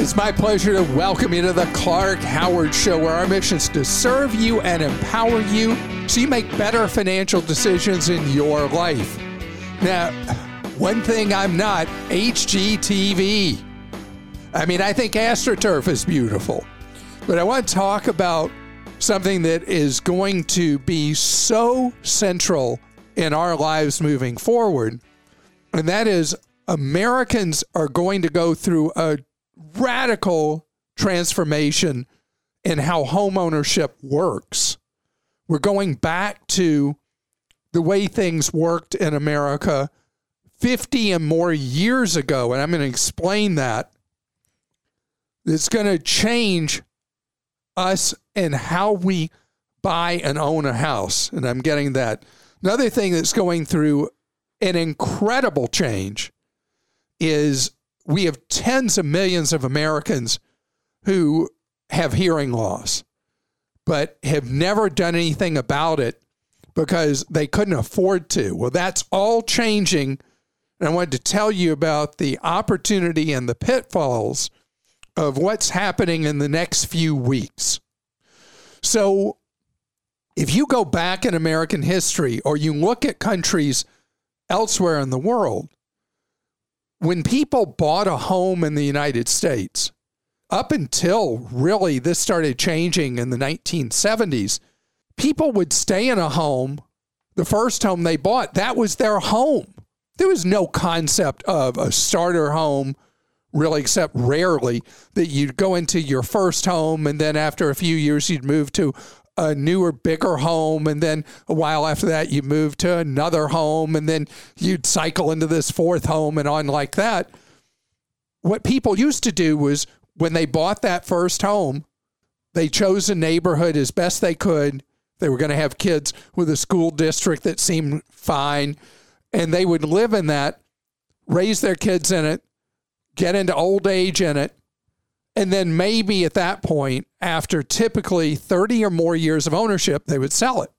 It's my pleasure to welcome you to the Clark Howard Show, where our mission is to serve you and empower you so you make better financial decisions in your life. Now, one thing I'm not HGTV. I mean, I think AstroTurf is beautiful, but I want to talk about something that is going to be so central in our lives moving forward, and that is Americans are going to go through a radical transformation in how homeownership works. We're going back to the way things worked in America 50 and more years ago. And I'm going to explain that. It's going to change us and how we buy and own a house. And I'm getting that. Another thing that's going through an incredible change is we have tens of millions of Americans who have hearing loss, but have never done anything about it because they couldn't afford to. Well, that's all changing. And I wanted to tell you about the opportunity and the pitfalls of what's happening in the next few weeks. So, if you go back in American history or you look at countries elsewhere in the world, when people bought a home in the United States, up until really this started changing in the 1970s, people would stay in a home, the first home they bought, that was their home. There was no concept of a starter home, really, except rarely, that you'd go into your first home and then after a few years you'd move to a newer, bigger home. And then a while after that, you move to another home. And then you'd cycle into this fourth home and on like that. What people used to do was when they bought that first home, they chose a neighborhood as best they could. They were going to have kids with a school district that seemed fine. And they would live in that, raise their kids in it, get into old age in it, and then maybe at that point, after typically 30 or more years of ownership, they would sell it.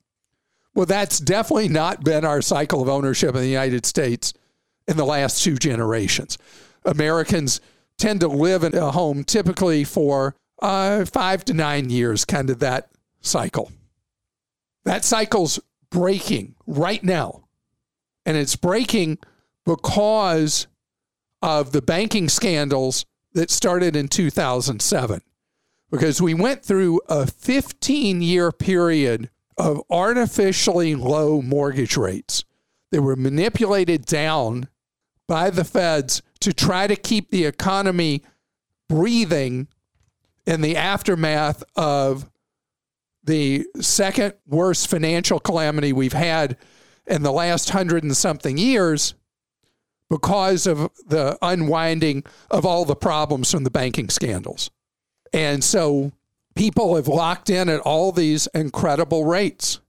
Well, that's definitely not been our cycle of ownership in the United States in the last two generations. Americans tend to live in a home typically for uh, five to nine years, kind of that cycle. That cycle's breaking right now. And it's breaking because of the banking scandals that started in 2007 because we went through a 15 year period of artificially low mortgage rates. They were manipulated down by the feds to try to keep the economy breathing in the aftermath of the second worst financial calamity we've had in the last hundred and something years because of the unwinding of all the problems from the banking scandals. And so people have locked in at all these incredible rates.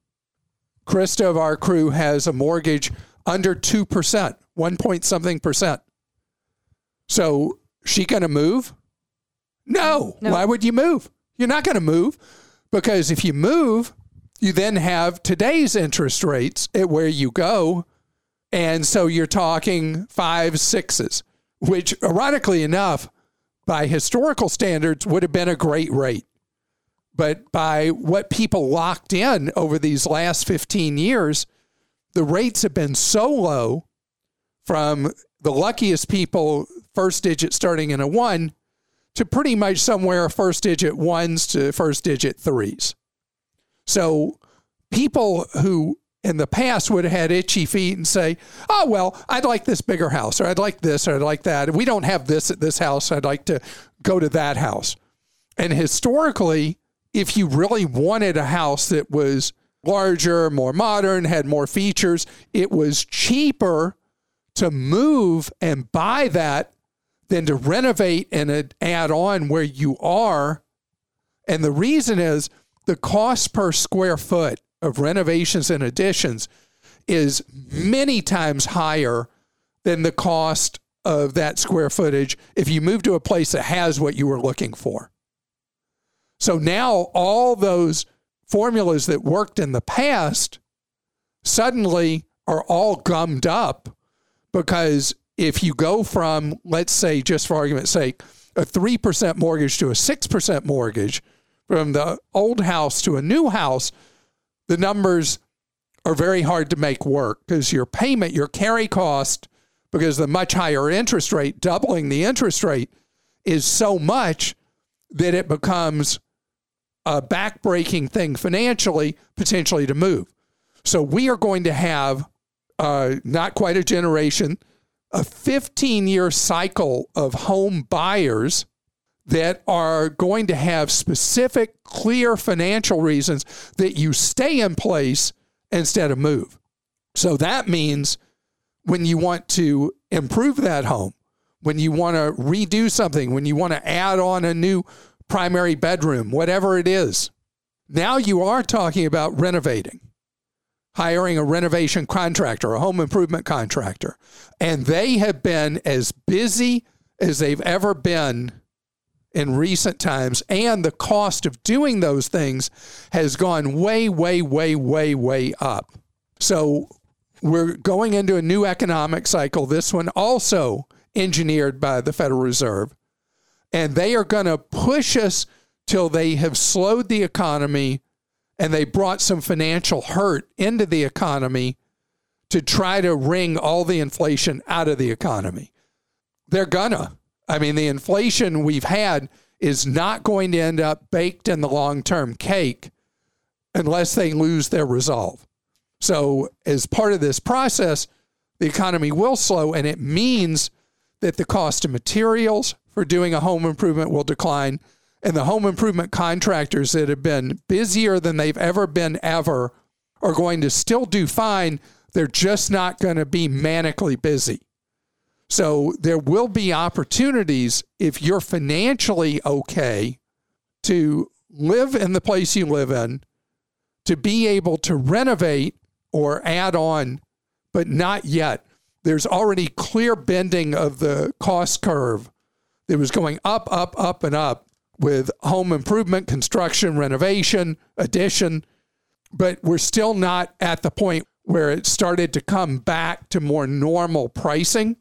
Krista of our crew has a mortgage under 2%, one point something percent. So she going to move? No. no. Why would you move? You're not going to move because if you move, you then have today's interest rates at where you go and so you're talking five, sixes, which ironically enough, by historical standards, would have been a great rate. But by what people locked in over these last 15 years, the rates have been so low from the luckiest people, first digit starting in a one, to pretty much somewhere first digit ones to first digit threes. So people who in the past would have had itchy feet and say, oh, well, I'd like this bigger house, or I'd like this, or I'd like that. We don't have this at this house. I'd like to go to that house. And historically, if you really wanted a house that was larger, more modern, had more features, it was cheaper to move and buy that than to renovate and add on where you are. And the reason is the cost per square foot of renovations and additions is many times higher than the cost of that square footage if you move to a place that has what you were looking for. So now all those formulas that worked in the past suddenly are all gummed up because if you go from, let's say, just for argument's sake, a 3% mortgage to a 6% mortgage, from the old house to a new house, the numbers are very hard to make work because your payment, your carry cost, because the much higher interest rate, doubling the interest rate, is so much that it becomes a backbreaking thing financially, potentially to move. So we are going to have uh, not quite a generation, a 15 year cycle of home buyers that are going to have specific, clear financial reasons that you stay in place instead of move. So that means when you want to improve that home, when you want to redo something, when you want to add on a new primary bedroom, whatever it is, now you are talking about renovating, hiring a renovation contractor, a home improvement contractor. And they have been as busy as they've ever been in recent times, and the cost of doing those things has gone way, way, way, way, way up. So we're going into a new economic cycle. This one also engineered by the Federal Reserve. And they are going to push us till they have slowed the economy and they brought some financial hurt into the economy to try to wring all the inflation out of the economy. They're gonna. I mean, the inflation we've had is not going to end up baked in the long term cake unless they lose their resolve. So, as part of this process, the economy will slow, and it means that the cost of materials for doing a home improvement will decline. And the home improvement contractors that have been busier than they've ever been ever are going to still do fine. They're just not going to be manically busy. So there will be opportunities if you're financially okay to live in the place you live in, to be able to renovate or add on, but not yet. There's already clear bending of the cost curve that was going up, up, up, and up with home improvement, construction, renovation, addition. But we're still not at the point where it started to come back to more normal pricing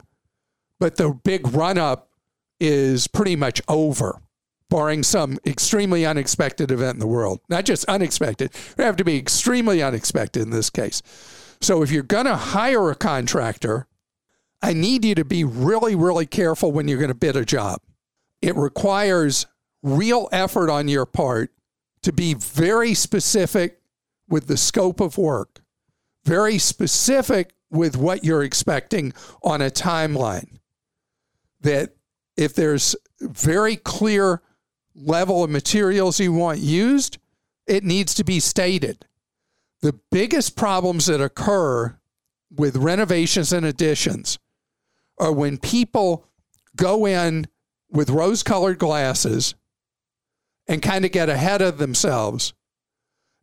but the big run up is pretty much over, barring some extremely unexpected event in the world. Not just unexpected, it have to be extremely unexpected in this case. So if you're going to hire a contractor, I need you to be really, really careful when you're going to bid a job. It requires real effort on your part to be very specific with the scope of work, very specific with what you're expecting on a timeline that if there's very clear level of materials you want used, it needs to be stated. The biggest problems that occur with renovations and additions are when people go in with rose colored glasses and kind of get ahead of themselves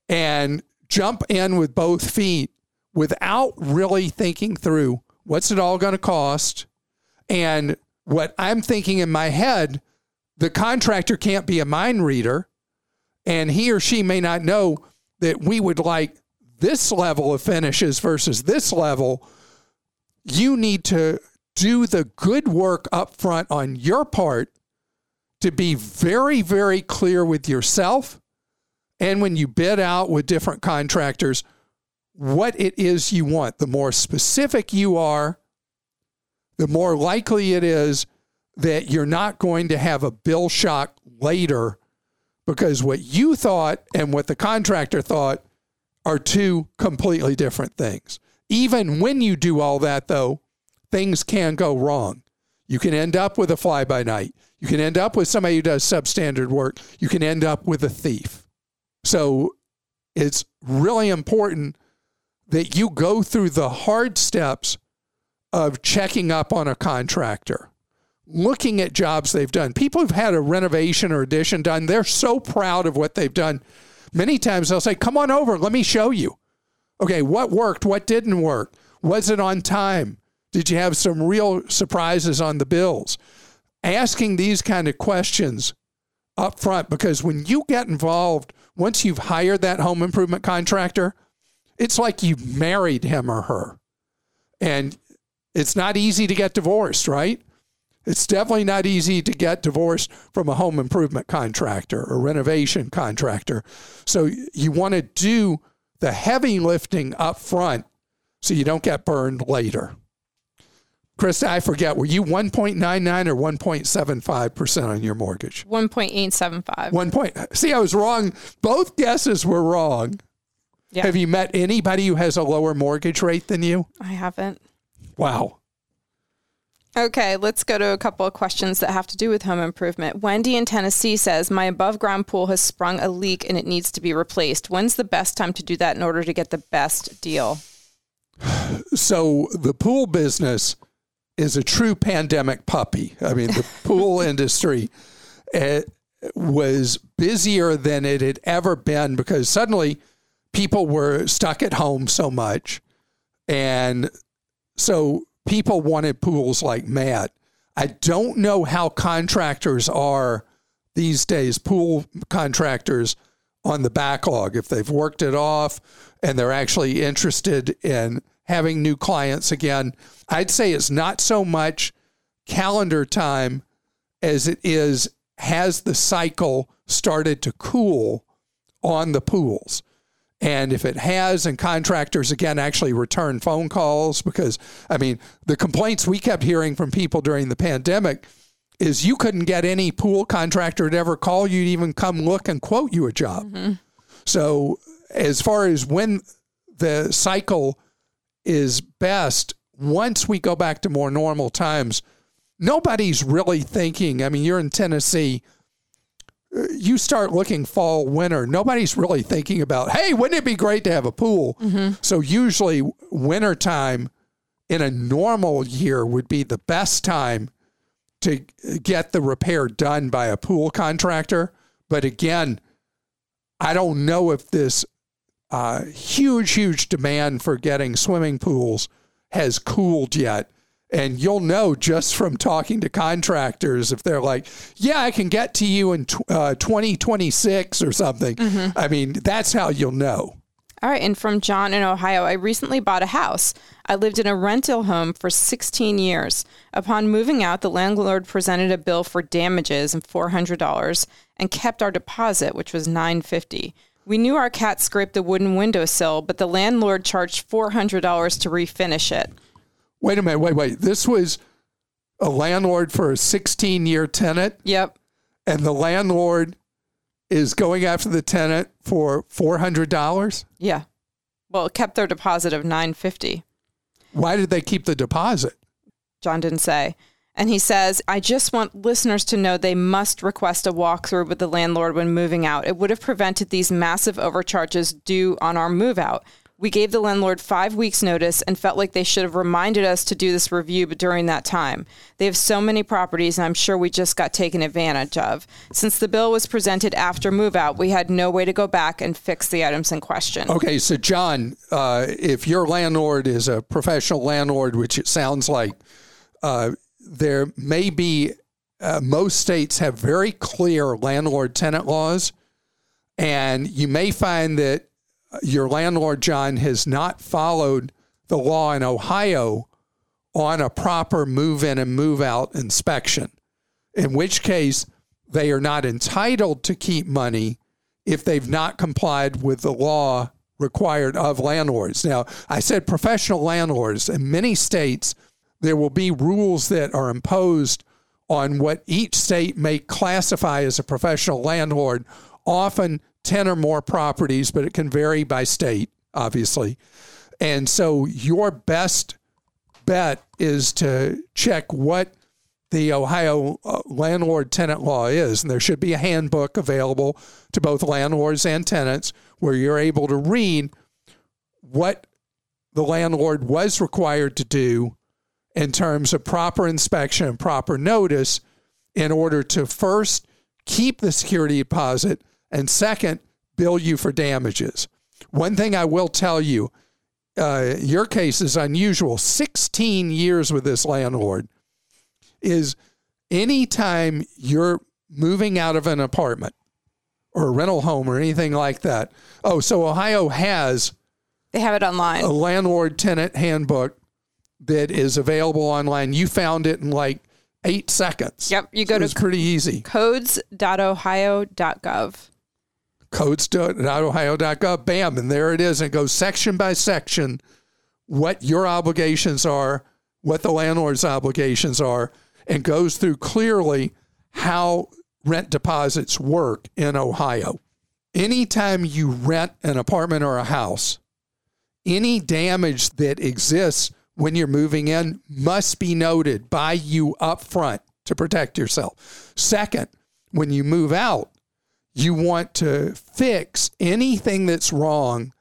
and jump in with both feet without really thinking through what's it all going to cost and what I'm thinking in my head, the contractor can't be a mind reader, and he or she may not know that we would like this level of finishes versus this level. You need to do the good work up front on your part to be very, very clear with yourself and when you bid out with different contractors what it is you want. The more specific you are, the more likely it is that you're not going to have a bill shock later because what you thought and what the contractor thought are two completely different things. Even when you do all that, though, things can go wrong. You can end up with a fly by night. You can end up with somebody who does substandard work. You can end up with a thief. So it's really important that you go through the hard steps of checking up on a contractor, looking at jobs they've done. People who've had a renovation or addition done, they're so proud of what they've done. Many times they'll say, Come on over, let me show you. Okay, what worked? What didn't work? Was it on time? Did you have some real surprises on the bills? Asking these kind of questions up front because when you get involved, once you've hired that home improvement contractor, it's like you've married him or her. And it's not easy to get divorced, right? It's definitely not easy to get divorced from a home improvement contractor or renovation contractor. So you want to do the heavy lifting up front so you don't get burned later. Chris, I forget, were you 1.99 or 1.75% on your mortgage? 1.875. One point. See, I was wrong. Both guesses were wrong. Yeah. Have you met anybody who has a lower mortgage rate than you? I haven't. Wow. Okay, let's go to a couple of questions that have to do with home improvement. Wendy in Tennessee says, My above ground pool has sprung a leak and it needs to be replaced. When's the best time to do that in order to get the best deal? So the pool business is a true pandemic puppy. I mean, the pool industry uh, was busier than it had ever been because suddenly people were stuck at home so much. And so people wanted pools like mad. I don't know how contractors are these days, pool contractors on the backlog, if they've worked it off and they're actually interested in having new clients again. I'd say it's not so much calendar time as it is has the cycle started to cool on the pools. And if it has, and contractors again actually return phone calls, because I mean, the complaints we kept hearing from people during the pandemic is you couldn't get any pool contractor to ever call you to even come look and quote you a job. Mm-hmm. So, as far as when the cycle is best, once we go back to more normal times, nobody's really thinking. I mean, you're in Tennessee you start looking fall, winter, nobody's really thinking about, hey, wouldn't it be great to have a pool? So usually wintertime in a normal year would be the best time to get the repair done by a pool contractor. But again, I don't know if this uh, huge, huge demand for getting swimming pools has cooled yet. And you'll know just from talking to contractors if they're like, yeah, I can get to you in tw- uh, 2026 or something. I mean, that's how you'll know. All right, and from John in Ohio, I recently bought a house. I lived in a rental home for 16 years. Upon moving out, the landlord presented a bill for damages and $400 and kept our deposit, which was 950. We knew our cat scraped the wooden windowsill, but the landlord charged $400 to refinish it. Wait a minute, wait, wait. This was a landlord for a 16 year tenant, Yep. and the landlord is going after the tenant for $400. Yeah. Well, it kept their deposit of 950. Why did they keep the deposit? John didn't say. And he says, I just want listeners to know they must request a walkthrough with the landlord when moving out. It would have prevented these massive overcharges due on our move out. We gave the landlord five weeks' notice and felt like they should have reminded us to do this review but during that time. They have so many properties, and I'm sure we just got taken advantage of. Since the bill was presented after move out, we had no way to go back and fix the items in question. Okay, so John, uh, if your landlord is a professional landlord, which it sounds like, uh, there may be, uh, most states have very clear landlord tenant laws. And you may find that your landlord, John, has not followed the law in Ohio on a proper move in and move out inspection, in which case they are not entitled to keep money if they've not complied with the law required of landlords. Now, I said professional landlords. In many states, there will be rules that are imposed on what each state may classify as a professional landlord, often 10 or more properties, but it can vary by state, obviously. And so your best bet is to check what the Ohio uh, landlord tenant law is. And there should be a handbook available to both landlords and tenants where you're able to read what the landlord was required to do in terms of proper inspection and proper notice in order to first keep the security deposit and second, bill you for damages. One thing I will tell you uh, your case is unusual 16 years with this landlord is anytime you're moving out of an apartment or a rental home or anything like that. Oh, so Ohio has They have it online. a landlord tenant handbook that is available online. You found it in like eight seconds. Yep. You go It to was pretty easy. codes.ohio.gov. codes.ohio.gov, bam, and there it is. And it goes section by section what your obligations are, what the landlord's obligations are, and goes through clearly how rent deposits work in Ohio. Anytime you rent an apartment or a house, any damage that exists when you're moving in must be noted by you up front to protect yourself. Second, when you move out, you want to fix anything that's wrong,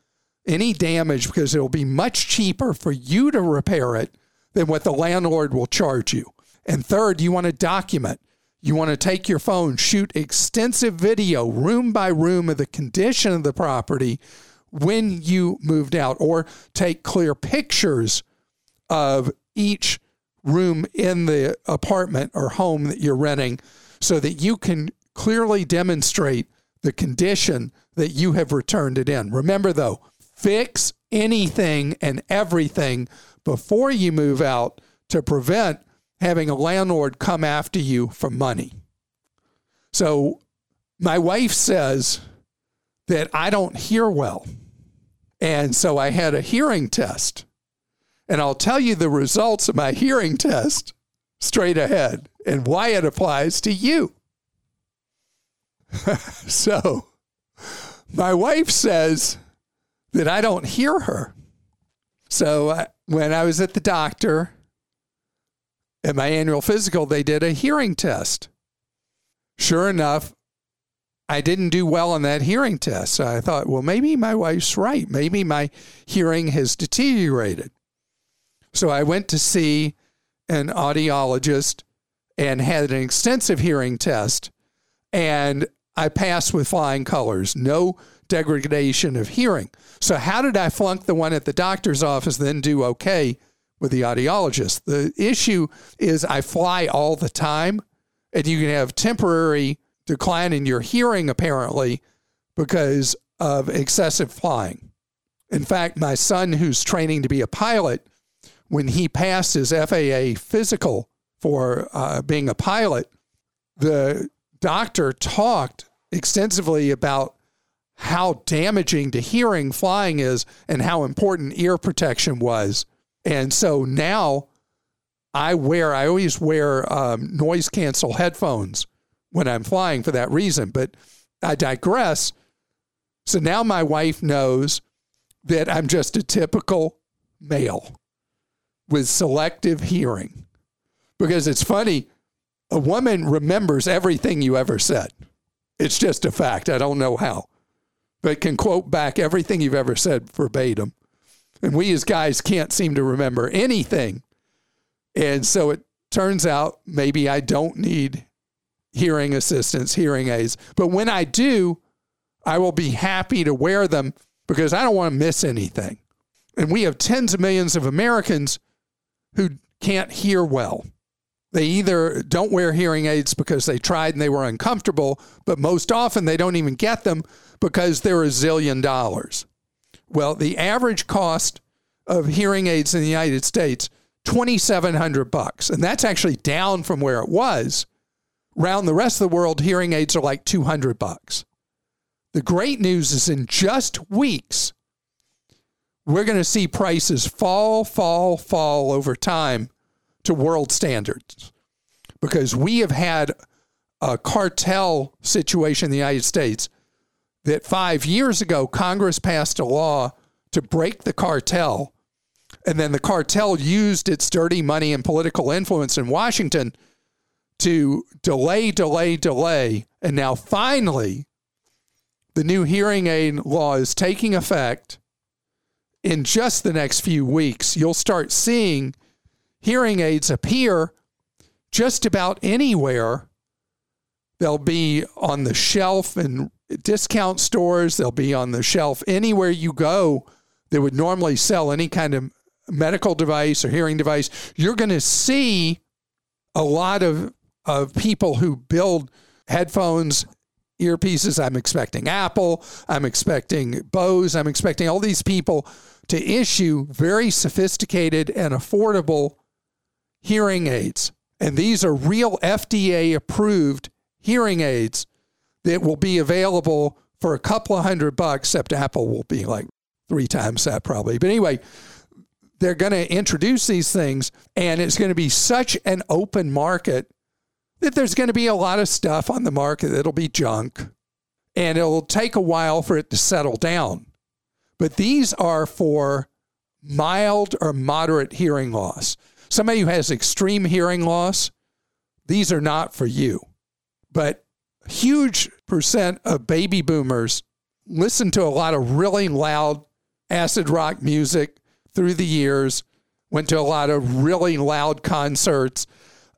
any damage, because it'll be much cheaper for you to repair it than what the landlord will charge you. And third, you want to document. You want to take your phone, shoot extensive video, room by room, of the condition of the property when you moved out, or take clear pictures of each room in the apartment or home that you're renting so that you can clearly demonstrate the condition that you have returned it in. Remember, though, fix anything and everything before you move out to prevent having a landlord come after you for money. So, my wife says that I don't hear well. And so I had a hearing test. And I'll tell you the results of my hearing test straight ahead and why it applies to you. so, my wife says that I don't hear her. So, when I was at the doctor at my annual physical, they did a hearing test. Sure enough, I didn't do well on that hearing test. So I thought, well, maybe my wife's right. Maybe my hearing has deteriorated. So I went to see an audiologist and had an extensive hearing test. And I passed with flying colors, no degradation of hearing. So, how did I flunk the one at the doctor's office, then do okay with the audiologist? The issue is I fly all the time, and you can have temporary decline in your hearing apparently because of excessive flying. In fact, my son, who's training to be a pilot, when he passed his FAA physical for uh, being a pilot, the doctor talked extensively about how damaging to hearing flying is and how important ear protection was. And so now I wear, I always wear um, noise cancel headphones when I'm flying for that reason. But I digress. So now my wife knows that I'm just a typical male with selective hearing. Because it's funny, a woman remembers everything you ever said. It's just a fact. I don't know how, but can quote back everything you've ever said verbatim. And we as guys can't seem to remember anything. And so it turns out maybe I don't need hearing assistance, hearing aids. But when I do, I will be happy to wear them because I don't want to miss anything. And we have tens of millions of Americans who can't hear well. They either don't wear hearing aids because they tried and they were uncomfortable, but most often they don't even get them because they're a zillion dollars. Well, the average cost of hearing aids in the United States, 2700 bucks, and that's actually down from where it was. Around the rest of the world, hearing aids are like 200 bucks. The great news is in just weeks, we're going to see prices fall, fall, fall over time to world standards because we have had a cartel situation in the United States that five years ago, Congress passed a law to break the cartel. And then the cartel used its dirty money and political influence in Washington to delay, delay, delay. And now finally, the new hearing aid law is taking effect. In just the next few weeks, you'll start seeing hearing aids appear just about anywhere. They'll be on the shelf in discount stores, they'll be on the shelf anywhere you go that would normally sell any kind of medical device or hearing device. You're going to see a lot of, of people who build headphones, earpieces. I'm expecting Apple, I'm expecting Bose, I'm expecting all these people to issue very sophisticated and affordable hearing aids. And these are real FDA approved hearing aids that will be available for a couple of hundred bucks, except Apple will be like three times that probably. But anyway, they're going to introduce these things, and it's going to be such an open market that there's going to be a lot of stuff on the market that'll be junk, and it'll take a while for it to settle down. But these are for mild or moderate hearing loss. Somebody who has extreme hearing loss, these are not for you. But huge percent of baby boomers listen to a lot of really loud acid rock music through the years, went to a lot of really loud concerts,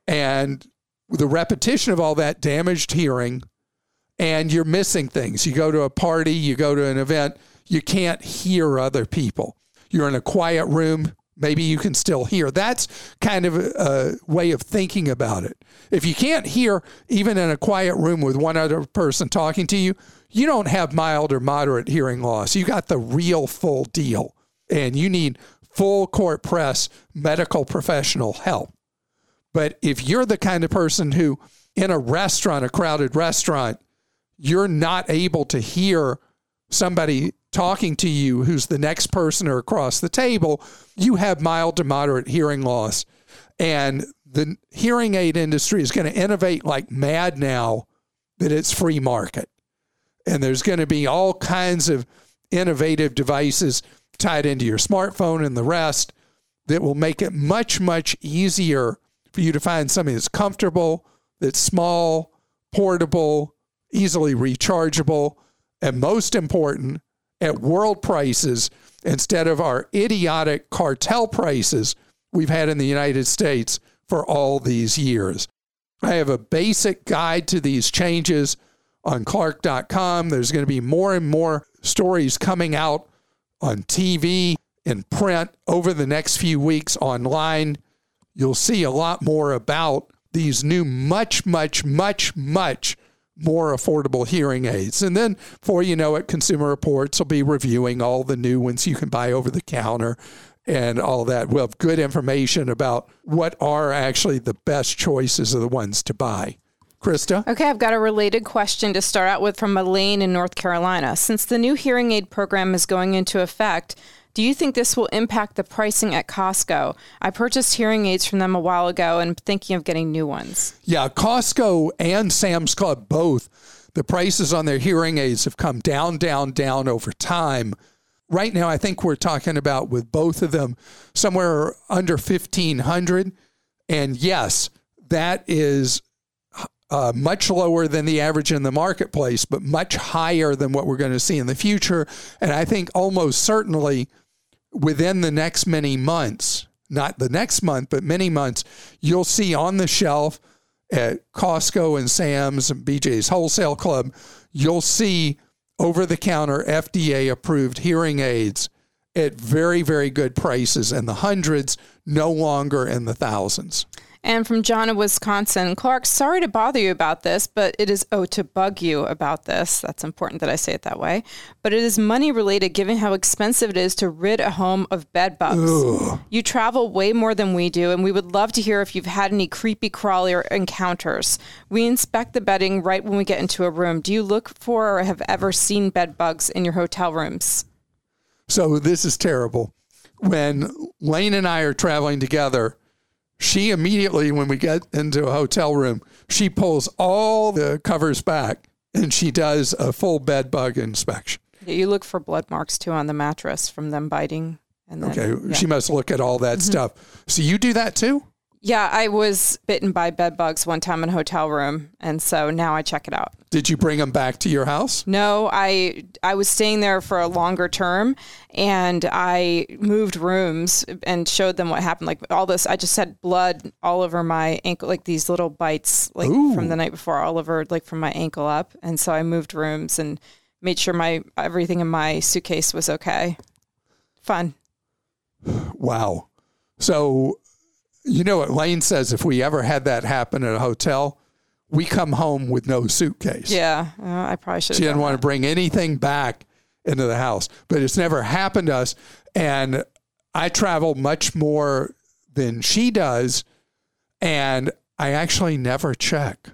and the repetition of all that damaged hearing, and you're missing things. You go to a party, you go to an event, you can't hear other people. You're in a quiet room, maybe you can still hear. That's kind of a, way of thinking about it. If you can't hear, even in a quiet room with one other person talking to you, you don't have mild or moderate hearing loss. You got the real full deal, and you need full court press medical professional help. But if you're the kind of person who, in a restaurant, a crowded restaurant, you're not able to hear somebody talking to you who's the next person or across the table, you have mild to moderate hearing loss. And the hearing aid industry is going to innovate like mad now that it's free market. And there's going to be all kinds of innovative devices tied into your smartphone and the rest that will make it much, much easier for you to find something that's comfortable, that's small, portable, easily rechargeable, and most important, at world prices instead of our idiotic cartel prices we've had in the United States for all these years. I have a basic guide to these changes on Clark.com. There's going to be more and more stories coming out on TV and print over the next few weeks online. You'll see a lot more about these new, much, much, much, much more affordable hearing aids. And then, before you know it, Consumer Reports will be reviewing all the new ones you can buy over the counter and all that. We'll have good information about what are actually the best choices of the ones to buy. Krista? Okay, I've got a related question to start out with from Elaine in North Carolina. Since the new hearing aid program is going into effect, do you think this will impact the pricing at Costco? I purchased hearing aids from them a while ago and thinking of getting new ones. Yeah, Costco and Sam's Club both, the prices on their hearing aids have come down, down, down over time. Right now, I think we're talking about with both of them somewhere under 1500 And yes, that is uh, much lower than the average in the marketplace, but much higher than what we're going to see in the future. And I think almost certainly within the next many months, not the next month, but many months, you'll see on the shelf at Costco and Sam's and BJ's Wholesale Club, you'll see over the counter FDA approved hearing aids at very, very good prices in the hundreds, no longer in the thousands. And from John of Wisconsin, Clark, sorry to bother you about this, but it is oh to bug you about this. That's important that I say it that way. But it is money related given how expensive it is to rid a home of bed bugs. You travel way more than we do, and we would love to hear if you've had any creepy crawler encounters. We inspect the bedding right when we get into a room. Do you look for or have ever seen bed bugs in your hotel rooms? So this is terrible. When Lane and I are traveling together, she immediately, when we get into a hotel room, she pulls all the covers back and she does a full bed bug inspection. You look for blood marks too on the mattress from them biting. And then, okay, yeah. she must look at all that mm-hmm. stuff. So you do that too? Yeah, I was bitten by bed bugs one time in a hotel room, and so now I check it out. Did you bring them back to your house? No, I I was staying there for a longer term, and I moved rooms and showed them what happened. Like all this, I just had blood all over my ankle, like these little bites, like Ooh. from the night before, all over, like from my ankle up. And so I moved rooms and made sure my everything in my suitcase was okay. Fun. Wow. So you know what Lane says if we ever had that happen at a hotel, we come home with no suitcase. Yeah, uh, I probably should. She didn't want to bring anything back into the house, but it's never happened to us. And I travel much more than she does, and I actually never check.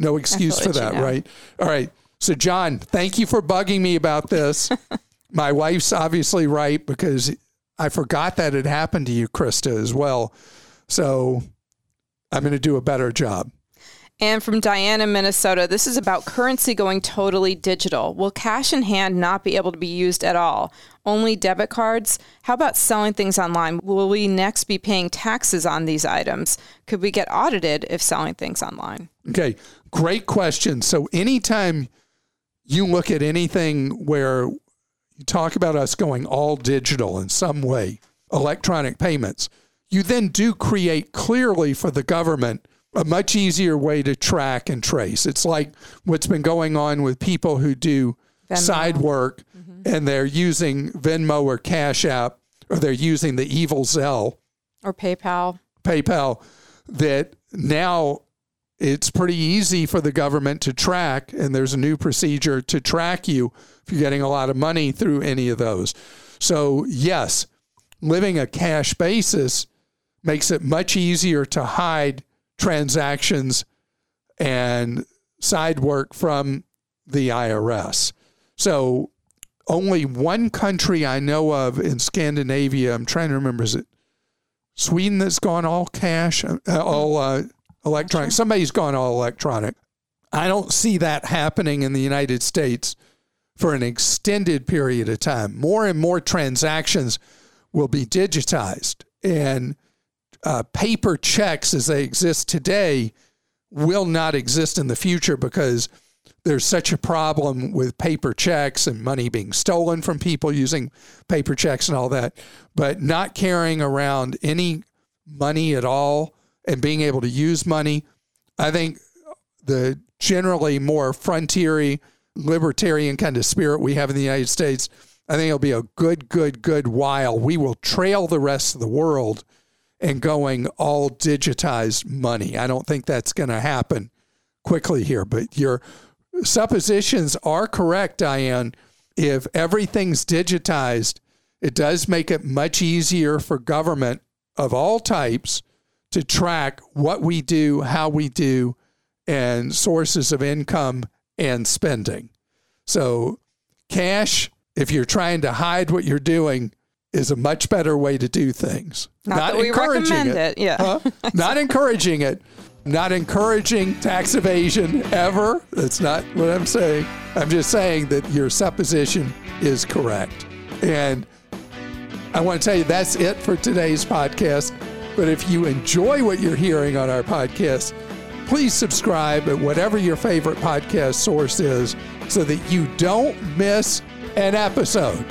No excuse for let you that, know. right? All right. So, John, thank you for bugging me about this. My wife's obviously right because I forgot that it happened to you, Krista, as well. So, I'm going to do a better job. And from Diana, Minnesota, this is about currency going totally digital. Will cash in hand not be able to be used at all? Only debit cards? How about selling things online? Will we next be paying taxes on these items? Could we get audited if selling things online? Okay, great question. So anytime you look at anything where you talk about us going all digital in some way, electronic payments, you then do create clearly for the government a much easier way to track and trace. It's like what's been going on with people who do Venmo. side work mm-hmm. and they're using Venmo or Cash App or they're using the evil Zelle Or PayPal? PayPal that now it's pretty easy for the government to track, and there's a new procedure to track you if you're getting a lot of money through any of those. So, yes, living a cash basis makes it much easier to hide transactions and side work from the IRS. So, only one country I know of in Scandinavia, I'm trying to remember, is it Sweden that's gone all cash, uh, all uh, electronic. Somebody's gone all electronic. I don't see that happening in the United States for an extended period of time. More and more transactions will be digitized, and uh, paper checks as they exist today will not exist in the future because there's such a problem with paper checks and money being stolen from people using paper checks and all that. But not carrying around any money at all and being able to use money, I think the generally more frontiery, libertarian kind of spirit we have in the United States, I think it'll be a good, good, good while. We will trail the rest of the world and going all digitized money. I don't think that's going to happen quickly here, but your suppositions are correct, Diane. If everything's digitized, it does make it much easier for government of all types to track what we do, how we do, and sources of income and spending. So, cash, if you're trying to hide what you're doing, is a much better way to do things. Not, that we recommend it. Yeah. Huh? not encouraging it. Not encouraging tax evasion ever. That's not what I'm saying. I'm just saying that your supposition is correct. And I want to tell you that's it for today's podcast. But if you enjoy what you're hearing on our podcast, please subscribe at whatever your favorite podcast source is so that you don't miss an episode.